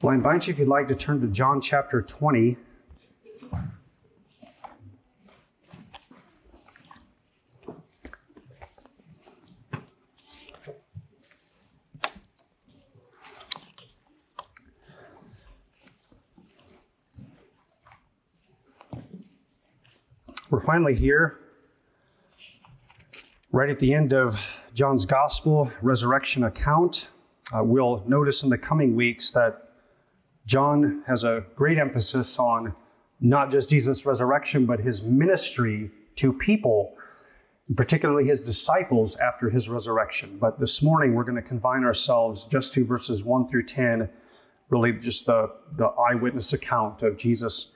Well, I invite you, if you'd like, to turn to John chapter 20. We're finally here, right at the end of John's gospel resurrection account. Uh, we'll notice in the coming weeks that John has a great emphasis on not just Jesus' resurrection, but his ministry to people, particularly his disciples after his resurrection. But this morning, we're going to confine ourselves just to verses 1 through 10, really just the, the eyewitness account of Jesus'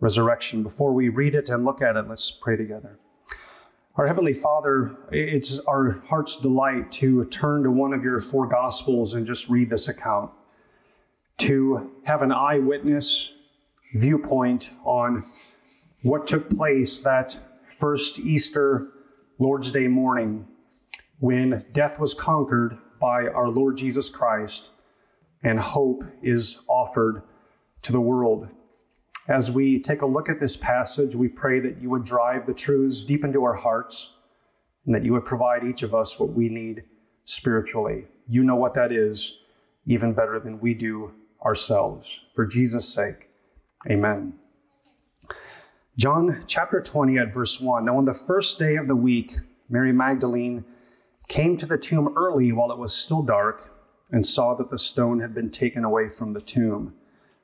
resurrection. Before we read it and look at it, let's pray together. Our Heavenly Father, it's our heart's delight to turn to one of your four Gospels and just read this account to have an eyewitness viewpoint on what took place that first Easter Lord's Day morning when death was conquered by our Lord Jesus Christ and hope is offered to the world. As we take a look at this passage, we pray that you would drive the truths deep into our hearts and that you would provide each of us what we need spiritually. You know what that is even better than we do ourselves. For Jesus' sake, amen. John chapter 20 at verse 1. Now, on the first day of the week, Mary Magdalene came to the tomb early while it was still dark and saw that the stone had been taken away from the tomb.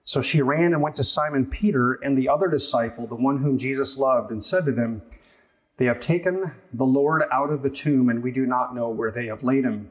So she ran and went to Simon Peter and the other disciple, the one whom Jesus loved, and said to them, They have taken the Lord out of the tomb, and we do not know where they have laid him.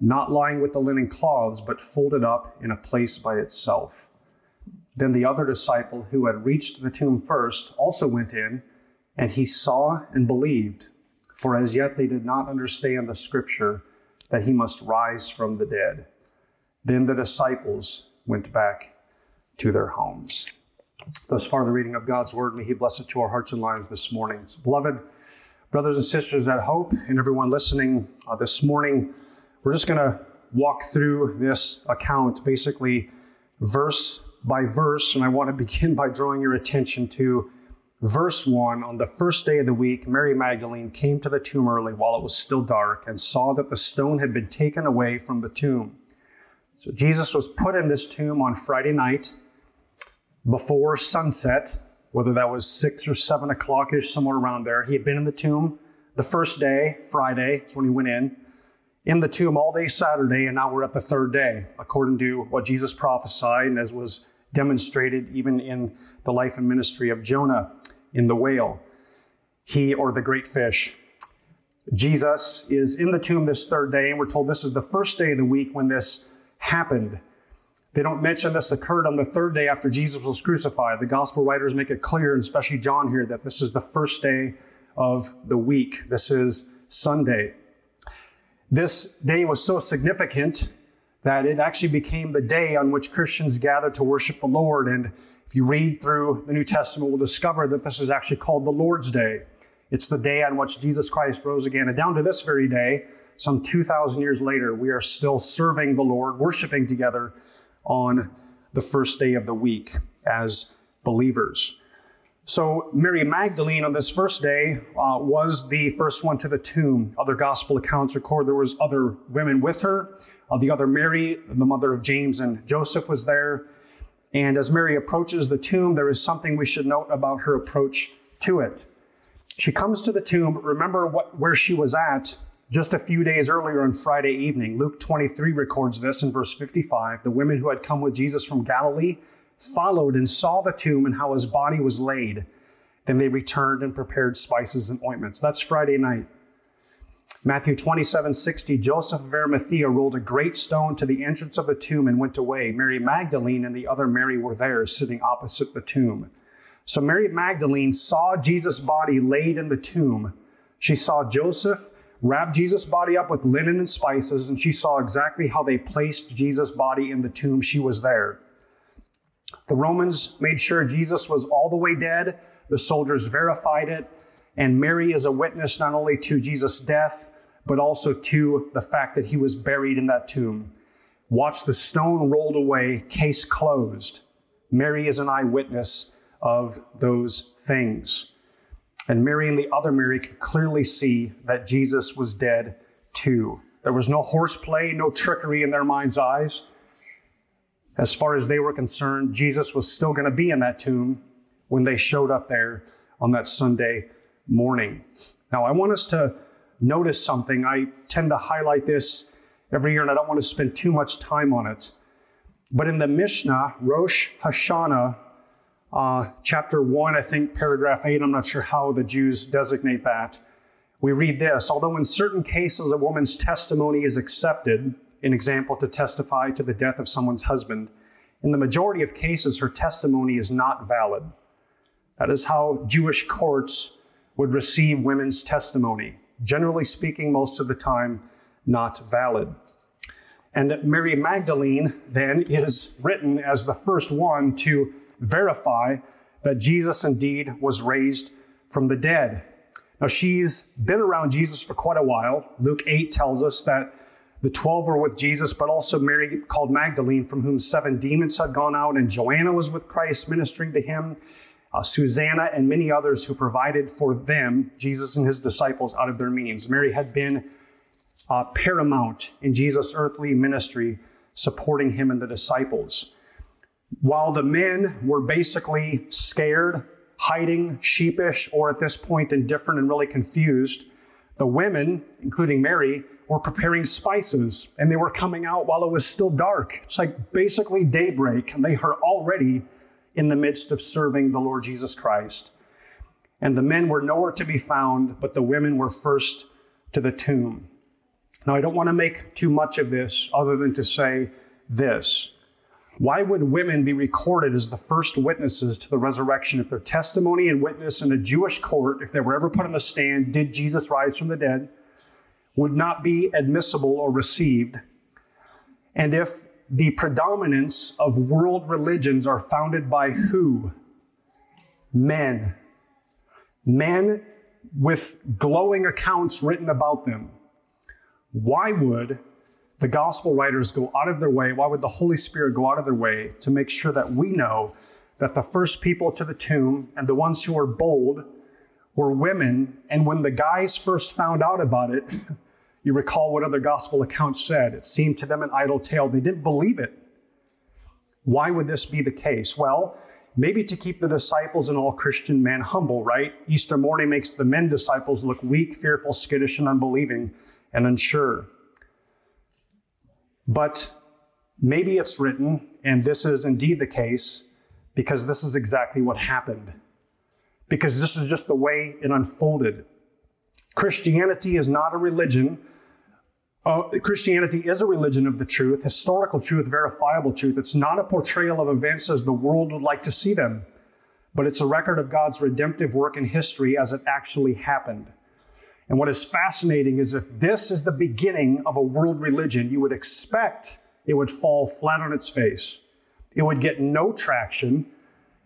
not lying with the linen cloths, but folded up in a place by itself. Then the other disciple who had reached the tomb first also went in, and he saw and believed, for as yet they did not understand the scripture that he must rise from the dead. Then the disciples went back to their homes. Thus far, the reading of God's word. May He bless it to our hearts and lives this morning. Beloved brothers and sisters at Hope, and everyone listening uh, this morning, we're just going to walk through this account basically verse by verse, and I want to begin by drawing your attention to verse 1. On the first day of the week, Mary Magdalene came to the tomb early while it was still dark and saw that the stone had been taken away from the tomb. So Jesus was put in this tomb on Friday night before sunset, whether that was six or seven o'clock ish, somewhere around there. He had been in the tomb the first day, Friday, is when he went in in the tomb all day Saturday, and now we're at the third day, according to what Jesus prophesied, and as was demonstrated even in the life and ministry of Jonah in the whale, he or the great fish. Jesus is in the tomb this third day, and we're told this is the first day of the week when this happened. They don't mention this occurred on the third day after Jesus was crucified. The gospel writers make it clear, and especially John here, that this is the first day of the week. This is Sunday. This day was so significant that it actually became the day on which Christians gather to worship the Lord. And if you read through the New Testament, we'll discover that this is actually called the Lord's Day. It's the day on which Jesus Christ rose again. And down to this very day, some 2,000 years later, we are still serving the Lord, worshiping together on the first day of the week as believers. So, Mary Magdalene on this first day uh, was the first one to the tomb. Other gospel accounts record there was other women with her. Uh, the other Mary, the mother of James and Joseph, was there. And as Mary approaches the tomb, there is something we should note about her approach to it. She comes to the tomb. Remember what, where she was at just a few days earlier on Friday evening. Luke 23 records this in verse 55. The women who had come with Jesus from Galilee followed and saw the tomb and how his body was laid. Then they returned and prepared spices and ointments. That's Friday night. Matthew 27 60, Joseph of Arimathea rolled a great stone to the entrance of the tomb and went away. Mary Magdalene and the other Mary were there, sitting opposite the tomb. So Mary Magdalene saw Jesus' body laid in the tomb. She saw Joseph wrap Jesus' body up with linen and spices, and she saw exactly how they placed Jesus' body in the tomb. She was there. The Romans made sure Jesus was all the way dead. The soldiers verified it. And Mary is a witness not only to Jesus' death, but also to the fact that he was buried in that tomb. Watch the stone rolled away, case closed. Mary is an eyewitness of those things. And Mary and the other Mary could clearly see that Jesus was dead too. There was no horseplay, no trickery in their mind's eyes. As far as they were concerned, Jesus was still going to be in that tomb when they showed up there on that Sunday morning. Now, I want us to notice something. I tend to highlight this every year, and I don't want to spend too much time on it. But in the Mishnah, Rosh Hashanah, uh, chapter 1, I think paragraph 8, I'm not sure how the Jews designate that. We read this Although in certain cases a woman's testimony is accepted, an example to testify to the death of someone's husband, in the majority of cases her testimony is not valid. That is how Jewish courts would receive women's testimony. Generally speaking, most of the time, not valid. And Mary Magdalene then is written as the first one to verify that Jesus indeed was raised from the dead. Now, she's been around Jesus for quite a while. Luke 8 tells us that the 12 were with Jesus, but also Mary called Magdalene, from whom seven demons had gone out, and Joanna was with Christ ministering to him, uh, Susanna, and many others who provided for them, Jesus and his disciples, out of their means. Mary had been uh, paramount in Jesus' earthly ministry, supporting him and the disciples. While the men were basically scared, hiding, sheepish, or at this point indifferent and really confused, the women, including Mary, were preparing spices and they were coming out while it was still dark. It's like basically daybreak, and they are already in the midst of serving the Lord Jesus Christ. And the men were nowhere to be found, but the women were first to the tomb. Now, I don't want to make too much of this other than to say this. Why would women be recorded as the first witnesses to the resurrection if their testimony and witness in a Jewish court, if they were ever put on the stand, did Jesus rise from the dead? would not be admissible or received. And if the predominance of world religions are founded by who? Men. Men with glowing accounts written about them. Why would the gospel writers go out of their way? Why would the Holy Spirit go out of their way to make sure that we know that the first people to the tomb and the ones who were bold were women. And when the guys first found out about it, you recall what other gospel accounts said. It seemed to them an idle tale. They didn't believe it. Why would this be the case? Well, maybe to keep the disciples and all Christian men humble, right? Easter morning makes the men disciples look weak, fearful, skittish, and unbelieving and unsure. But maybe it's written, and this is indeed the case, because this is exactly what happened because this is just the way it unfolded. Christianity is not a religion. Uh, Christianity is a religion of the truth, historical truth, verifiable truth. It's not a portrayal of events as the world would like to see them, but it's a record of God's redemptive work in history as it actually happened. And what is fascinating is if this is the beginning of a world religion, you would expect it would fall flat on its face. It would get no traction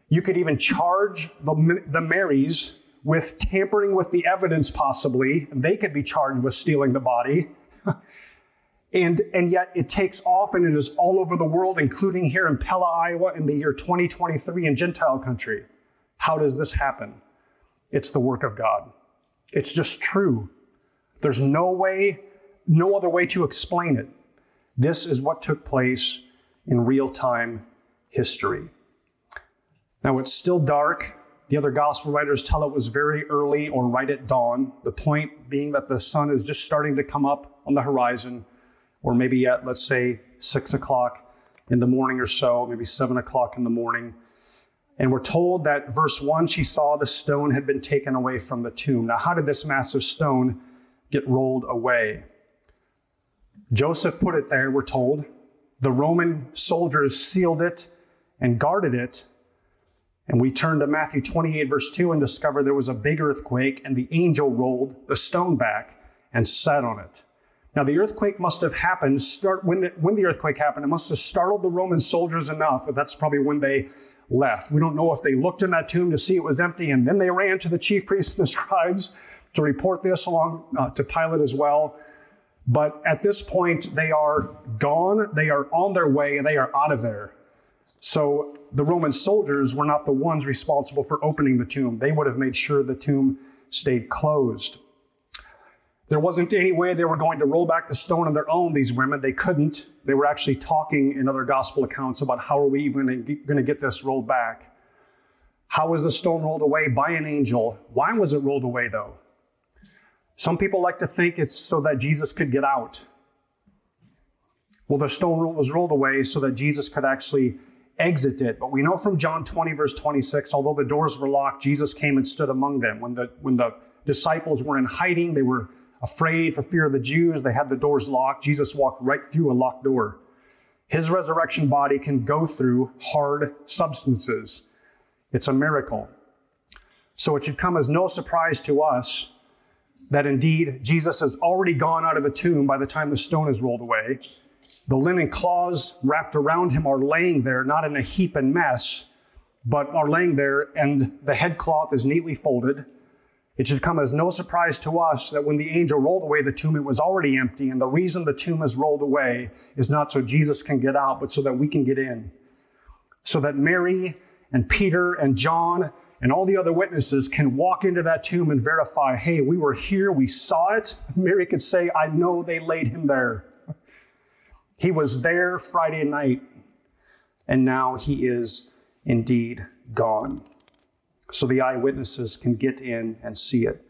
you could even charge the, the Marys with tampering with the evidence, possibly, they could be charged with stealing the body. and, and yet it takes off and it is all over the world, including here in Pella, Iowa, in the year 2023 in Gentile country. How does this happen? It's the work of God. It's just true. There's no way, no other way to explain it. This is what took place in real time history. Now it's still dark. The other gospel writers tell it was very early or right at dawn. The point being that the sun is just starting to come up on the horizon, or maybe at, let's say, six o'clock in the morning or so, maybe seven o'clock in the morning. And we're told that verse one, she saw the stone had been taken away from the tomb. Now, how did this massive stone get rolled away? Joseph put it there, we're told. The Roman soldiers sealed it and guarded it And we turn to Matthew 28, verse 2, and discover there was a big earthquake, and the angel rolled the stone back and sat on it. Now, the earthquake must have happened, start, when, the, when the earthquake happened, it must have startled the Roman soldiers enough, that's probably when they left. We don't know if they looked in that tomb to see it was empty, and then they ran to the chief priests and the scribes to report this along uh, to Pilate as well. But at this point, they are gone, they are on their way, they are out of there. So the Roman soldiers were not the ones responsible for opening the tomb. They would have made sure the tomb stayed closed. There wasn't any way they were going to roll back the stone on their own, these women. They couldn't. They were actually talking in other gospel accounts about how are we even going to get this rolled back. How was the stone rolled away? By an angel. Why was it rolled away, though? Some people like to think it's so that Jesus could get out. Well, the stone was rolled away so that Jesus could actually exit it. But we know from John 20, verse 26, although the doors were locked, Jesus came and stood among them. When the, when the disciples were in hiding, they were afraid for fear of the Jews, they had the doors locked. Jesus walked right through a locked door. His resurrection body can go through hard substances. It's a miracle. So it should come as no surprise to us that indeed Jesus has already gone out of the tomb by the time the stone is rolled away. The linen cloths wrapped around him are laying there, not in a heap and mess, but are laying there, and the headcloth is neatly folded. It should come as no surprise to us that when the angel rolled away the tomb, it was already empty. And the reason the tomb is rolled away is not so Jesus can get out, but so that we can get in. So that Mary and Peter and John and all the other witnesses can walk into that tomb and verify hey, we were here, we saw it. Mary could say, I know they laid him there. He was there Friday night, and now he is indeed gone. So the eyewitnesses can get in and see it.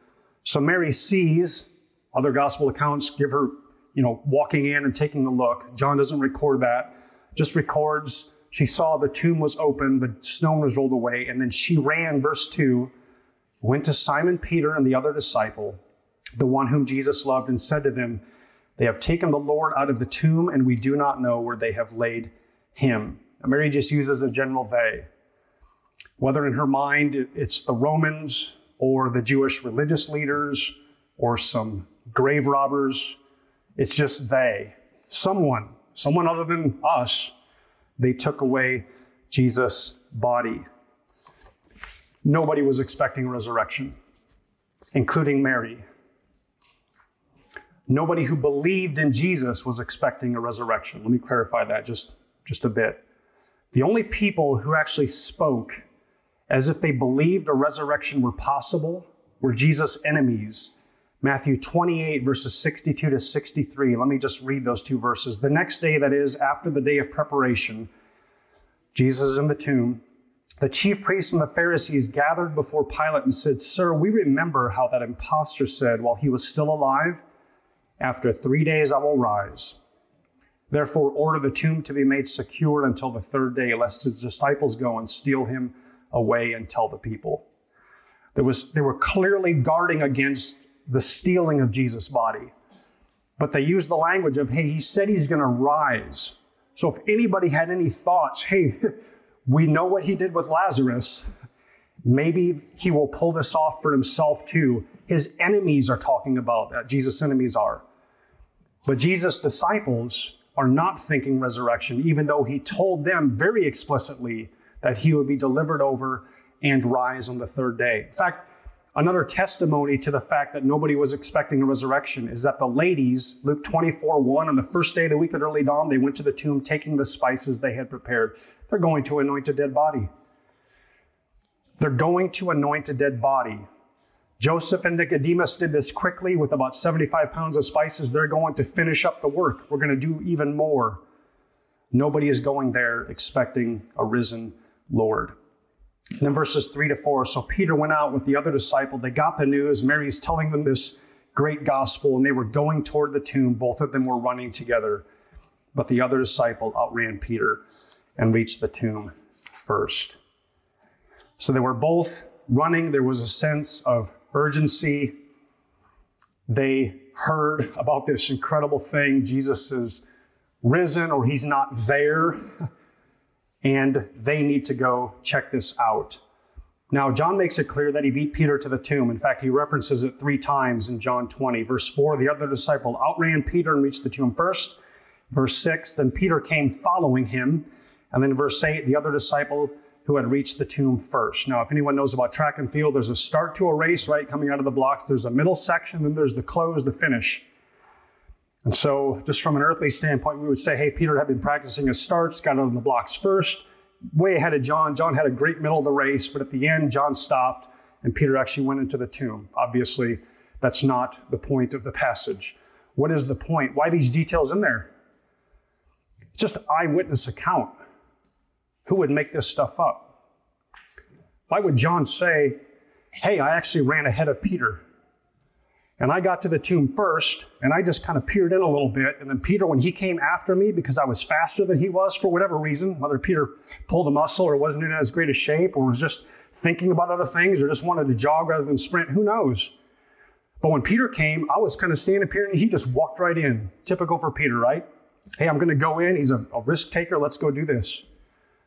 So Mary sees, other gospel accounts give her, you know, walking in and taking a look. John doesn't record that, just records she saw the tomb was open, the stone was rolled away, and then she ran, verse 2, went to Simon Peter and the other disciple, the one whom Jesus loved, and said to them, they have taken the Lord out of the tomb, and we do not know where they have laid him. Mary just uses a general they. Whether in her mind it's the Romans or the Jewish religious leaders or some grave robbers, it's just they. Someone, someone other than us, they took away Jesus' body. Nobody was expecting resurrection, including Mary. Nobody who believed in Jesus was expecting a resurrection. Let me clarify that just, just a bit. The only people who actually spoke as if they believed a resurrection were possible were Jesus' enemies. Matthew 28, verses 62 to 63. Let me just read those two verses. The next day, that is, after the day of preparation, Jesus is in the tomb. The chief priests and the Pharisees gathered before Pilate and said, Sir, we remember how that impostor said while he was still alive, after three days I will rise. Therefore, order the tomb to be made secure until the third day, lest his disciples go and steal him away and tell the people. There was, they were clearly guarding against the stealing of Jesus' body. But they used the language of, hey, he said he's going to rise. So if anybody had any thoughts, hey, we know what he did with Lazarus, maybe he will pull this off for himself too. His enemies are talking about that. Jesus' enemies are. But Jesus' disciples are not thinking resurrection, even though he told them very explicitly that he would be delivered over and rise on the third day. In fact, another testimony to the fact that nobody was expecting a resurrection is that the ladies, Luke 24 1, on the first day of the week at early dawn, they went to the tomb taking the spices they had prepared. They're going to anoint a dead body. They're going to anoint a dead body. Joseph and Nicodemus did this quickly with about 75 pounds of spices. They're going to finish up the work. We're going to do even more. Nobody is going there expecting a risen Lord. And then verses 3 to 4. So Peter went out with the other disciple. They got the news. Mary's telling them this great gospel, and they were going toward the tomb. Both of them were running together. But the other disciple outran Peter and reached the tomb first. So they were both running. There was a sense of urgency. They heard about this incredible thing. Jesus is risen or he's not there, and they need to go check this out. Now, John makes it clear that he beat Peter to the tomb. In fact, he references it three times in John 20. Verse 4, the other disciple outran Peter and reached the tomb first. Verse 6, then Peter came following him. And then verse 8, the other disciple who had reached the tomb first. Now, if anyone knows about track and field, there's a start to a race, right, coming out of the blocks. There's a middle section, then there's the close, the finish. And so, just from an earthly standpoint, we would say, hey, Peter had been practicing his starts, got on the blocks first, way ahead of John. John had a great middle of the race, but at the end, John stopped, and Peter actually went into the tomb. Obviously, that's not the point of the passage. What is the point? Why these details in there? It's just eyewitness account. Who would make this stuff up? Why would John say, hey, I actually ran ahead of Peter? And I got to the tomb first, and I just kind of peered in a little bit. And then Peter, when he came after me, because I was faster than he was for whatever reason, whether Peter pulled a muscle or wasn't in as great a shape or was just thinking about other things or just wanted to jog rather than sprint, who knows? But when Peter came, I was kind of standing here and he just walked right in. Typical for Peter, right? Hey, I'm going to go in. He's a, a risk taker. Let's go do this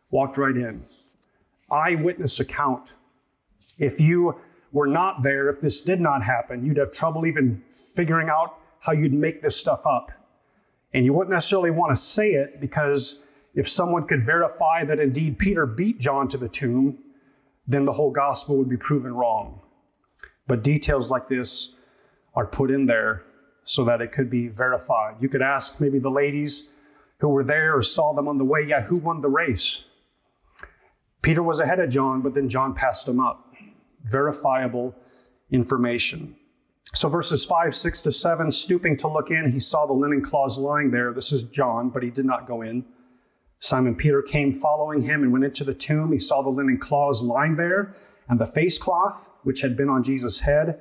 walked right in. Eyewitness account. If you were not there, if this did not happen, you'd have trouble even figuring out how you'd make this stuff up. And you wouldn't necessarily want to say it because if someone could verify that indeed Peter beat John to the tomb, then the whole gospel would be proven wrong. But details like this are put in there so that it could be verified. You could ask maybe the ladies who were there or saw them on the way, yeah, who won the race? Peter was ahead of John, but then John passed him up. Verifiable information. So verses 5, 6 to 7, stooping to look in, he saw the linen cloths lying there. This is John, but he did not go in. Simon Peter came following him and went into the tomb. He saw the linen cloths lying there, and the face cloth, which had been on Jesus' head,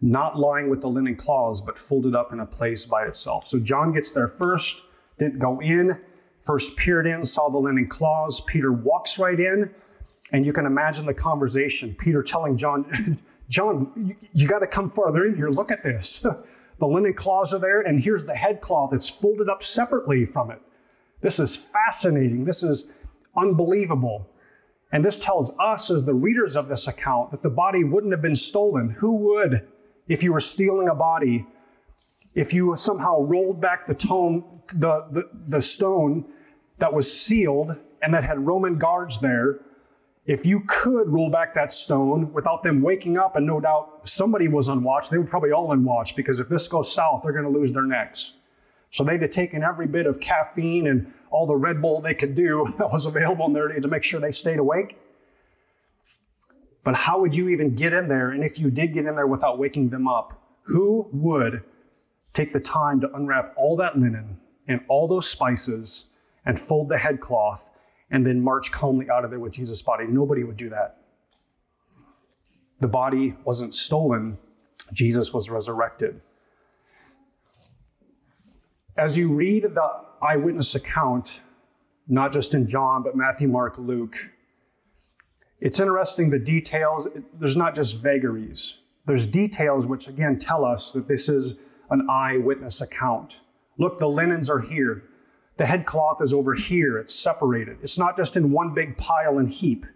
not lying with the linen cloths, but folded up in a place by itself. So John gets there first, didn't go in, first peered in, saw the linen cloths. Peter walks right in, and you can imagine the conversation. Peter telling John, John, you, you got to come farther in here. Look at this. the linen cloths are there, and here's the headcloth. It's folded up separately from it. This is fascinating. This is unbelievable. And this tells us, as the readers of this account, that the body wouldn't have been stolen. Who would, if you were stealing a body, if you somehow rolled back the, tomb, the, the, the stone that was sealed and that had Roman guards there, if you could roll back that stone without them waking up, and no doubt somebody was on watch, they were probably all on watch because if this goes south, they're going to lose their necks. So they'd have taken every bit of caffeine and all the Red Bull they could do that was available in there to make sure they stayed awake. But how would you even get in there? And if you did get in there without waking them up, who would take the time to unwrap all that linen and all those spices and fold the headcloth and then march calmly out of there with Jesus' body. Nobody would do that. The body wasn't stolen, Jesus was resurrected. As you read the eyewitness account, not just in John, but Matthew, Mark, Luke, it's interesting the details. There's not just vagaries, there's details which, again, tell us that this is an eyewitness account. Look, the linens are here. The head cloth is over here, it's separated. It's not just in one big pile and heap.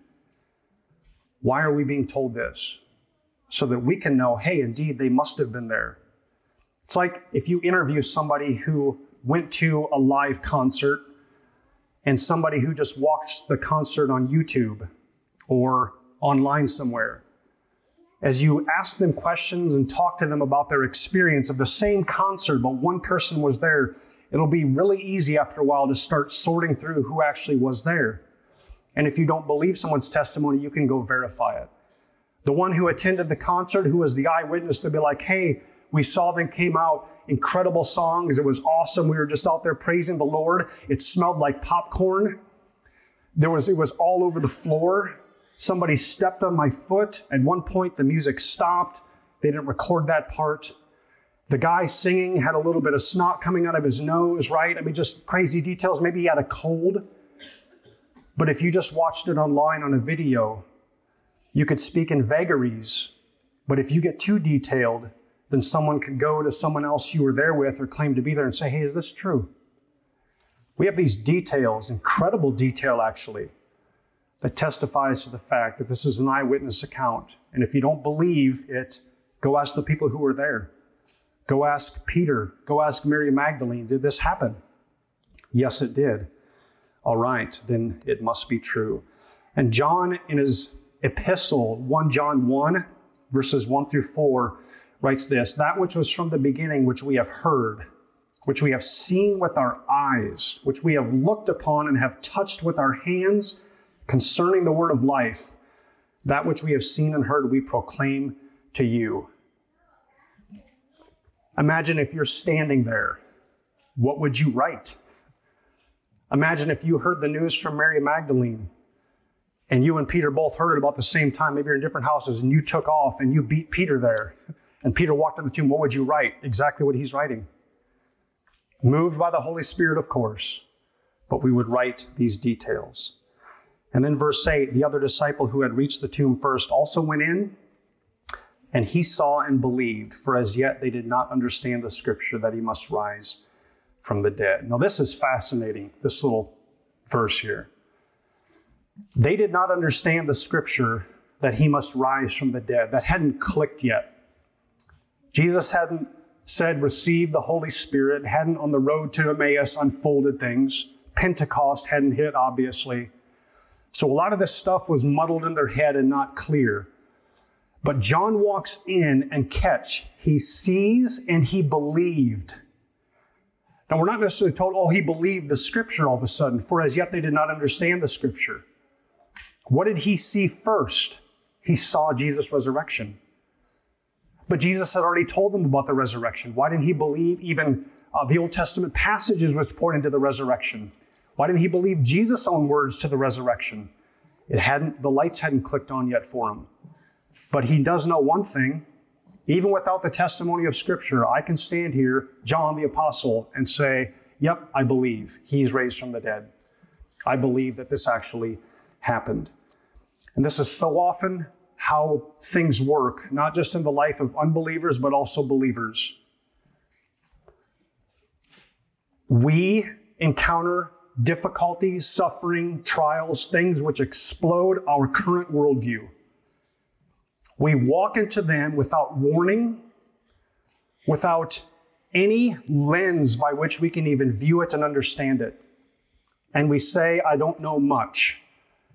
Why are we being told this? So that we can know, hey, indeed, they must have been there. It's like if you interview somebody who went to a live concert and somebody who just watched the concert on YouTube or online somewhere. As you ask them questions and talk to them about their experience of the same concert, but one person was there, it'll be really easy after a while to start sorting through who actually was there. And if you don't believe someone's testimony, you can go verify it. The one who attended the concert, who was the eyewitness, they'll be like, hey, we saw them came out, incredible songs. It was awesome. We were just out there praising the Lord. It smelled like popcorn. There was, it was all over the floor. Somebody stepped on my foot. At one point, the music stopped. They didn't record that part. The guy singing had a little bit of snot coming out of his nose, right? I mean, just crazy details. Maybe he had a cold. But if you just watched it online on a video, you could speak in vagaries. But if you get too detailed, then someone could go to someone else you were there with or claim to be there and say, hey, is this true? We have these details, incredible detail actually, that testifies to the fact that this is an eyewitness account. And if you don't believe it, go ask the people who were there. Go ask Peter. Go ask Mary Magdalene. Did this happen? Yes, it did. All right, then it must be true. And John, in his epistle, 1 John 1, verses 1 through 4, writes this That which was from the beginning, which we have heard, which we have seen with our eyes, which we have looked upon and have touched with our hands concerning the word of life, that which we have seen and heard, we proclaim to you. Imagine if you're standing there, what would you write? Imagine if you heard the news from Mary Magdalene and you and Peter both heard it about the same time. Maybe you're in different houses and you took off and you beat Peter there. And Peter walked in the tomb. What would you write? Exactly what he's writing. Moved by the Holy Spirit, of course, but we would write these details. And then verse 8 the other disciple who had reached the tomb first also went in and he saw and believed, for as yet they did not understand the scripture that he must rise from the dead. Now, this is fascinating, this little verse here. They did not understand the scripture that he must rise from the dead. That hadn't clicked yet. Jesus hadn't said, receive the Holy Spirit, hadn't on the road to Emmaus unfolded things. Pentecost hadn't hit, obviously. So a lot of this stuff was muddled in their head and not clear. But John walks in and catch, he sees and he believed. Now, we're not necessarily told, oh, he believed the scripture all of a sudden, for as yet they did not understand the scripture. What did he see first? He saw Jesus' resurrection. But Jesus had already told them about the resurrection. Why didn't he believe even uh, the Old Testament passages which pointed to the resurrection? Why didn't he believe Jesus' own words to the resurrection? It hadn't, the lights hadn't clicked on yet for him. But he does know one thing. Even without the testimony of Scripture, I can stand here, John the Apostle, and say, Yep, I believe he's raised from the dead. I believe that this actually happened. And this is so often how things work, not just in the life of unbelievers, but also believers. We encounter difficulties, suffering, trials, things which explode our current worldview. We walk into them without warning, without any lens by which we can even view it and understand it. And we say, I don't know much,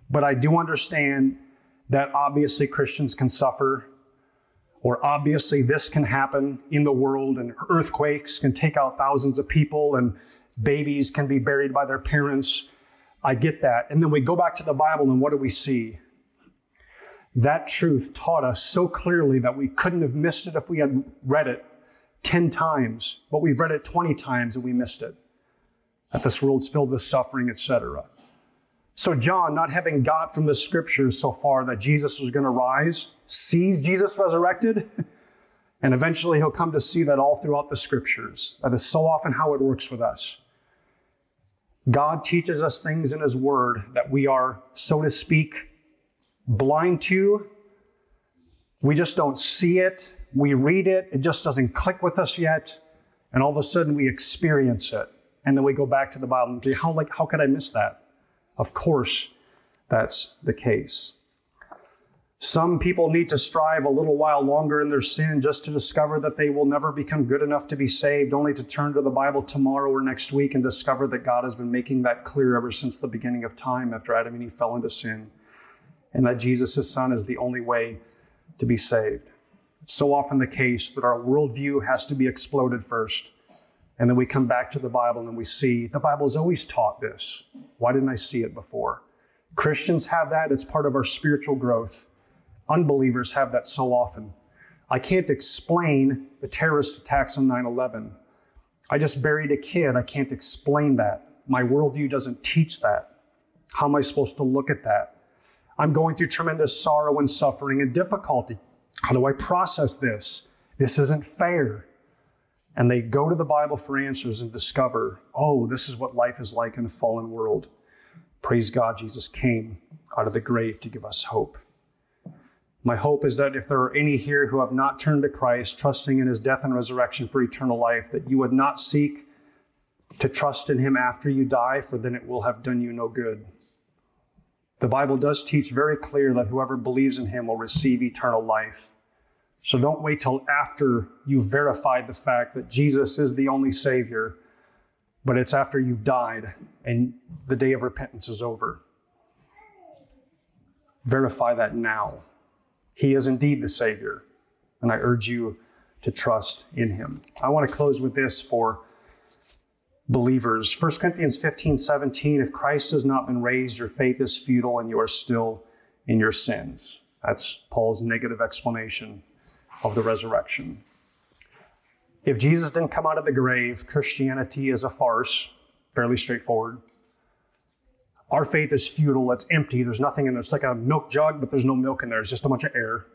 but I do understand that obviously Christians can suffer, or obviously this can happen in the world, and earthquakes can take out thousands of people, and babies can be buried by their parents. I get that. And then we go back to the Bible, and what do we see? That truth taught us so clearly that we couldn't have missed it if we had read it 10 times, but we've read it 20 times and we missed it. That this world's filled with suffering, etc. So, John, not having got from the scriptures so far that Jesus was going to rise, sees Jesus resurrected, and eventually he'll come to see that all throughout the scriptures. That is so often how it works with us. God teaches us things in his word that we are, so to speak, blind to. We just don't see it. We read it, it just doesn't click with us yet. And all of a sudden we experience it. And then we go back to the Bible and say, how, like, how could I miss that? Of course, that's the case. Some people need to strive a little while longer in their sin just to discover that they will never become good enough to be saved, only to turn to the Bible tomorrow or next week and discover that God has been making that clear ever since the beginning of time after Adam and Eve fell into sin and that Jesus, his son, is the only way to be saved. It's so often the case that our worldview has to be exploded first. And then we come back to the Bible and we see the Bible has always taught this. Why didn't I see it before? Christians have that, it's part of our spiritual growth. Unbelievers have that so often. I can't explain the terrorist attacks on 9 11. I just buried a kid. I can't explain that. My worldview doesn't teach that. How am I supposed to look at that? I'm going through tremendous sorrow and suffering and difficulty. How do I process this? This isn't fair. And they go to the Bible for answers and discover, oh, this is what life is like in a fallen world. Praise God, Jesus came out of the grave to give us hope. My hope is that if there are any here who have not turned to Christ, trusting in his death and resurrection for eternal life, that you would not seek to trust in him after you die, for then it will have done you no good. The Bible does teach very clear that whoever believes in him will receive eternal life. So don't wait till after you've verified the fact that Jesus is the only Savior, but it's after you've died and the day of repentance is over. Verify that now. He is indeed the Savior, and I urge you to trust in Him. I want to close with this for believers. 1 Corinthians 15 17, if Christ has not been raised, your faith is futile and you are still in your sins. That's Paul's negative explanation of the resurrection. If Jesus didn't come out of the grave, Christianity is a farce, fairly straightforward. Our faith is futile, it's empty, there's nothing in there. It's like a milk jug, but there's no milk in there, it's just a bunch of air.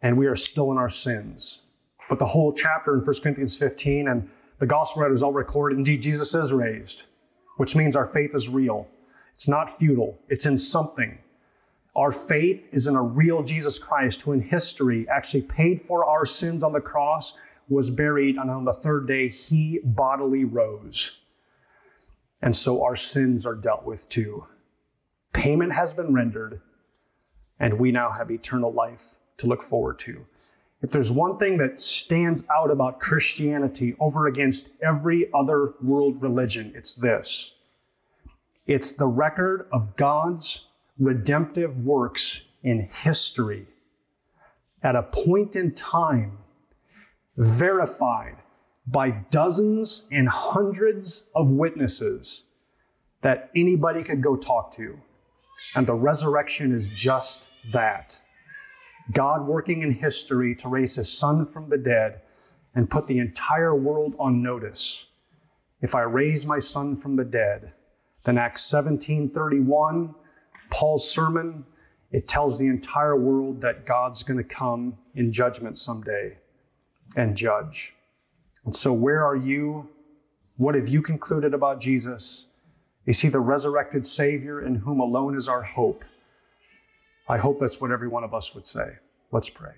And we are still in our sins. But the whole chapter in 1 Corinthians 15 and the gospel writers all record, indeed, Jesus is raised, which means our faith is real. It's not futile, it's in something. Our faith is in a real Jesus Christ who in history actually paid for our sins on the cross, was buried, and on the third day he bodily rose. And so our sins are dealt with too. Payment has been rendered, and we now have eternal life to look forward to. If there's one thing that stands out about Christianity over against every other world religion, it's this it's the record of God's redemptive works in history at a point in time, verified by dozens and hundreds of witnesses that anybody could go talk to. And the resurrection is just that. God working in history to raise his son from the dead and put the entire world on notice. If I raise my son from the dead, then Acts 17:31, Paul's sermon, it tells the entire world that God's going to come in judgment someday and judge. And so where are you? What have you concluded about Jesus? Is he the resurrected Savior in whom alone is our hope? I hope that's what every one of us would say. Let's pray.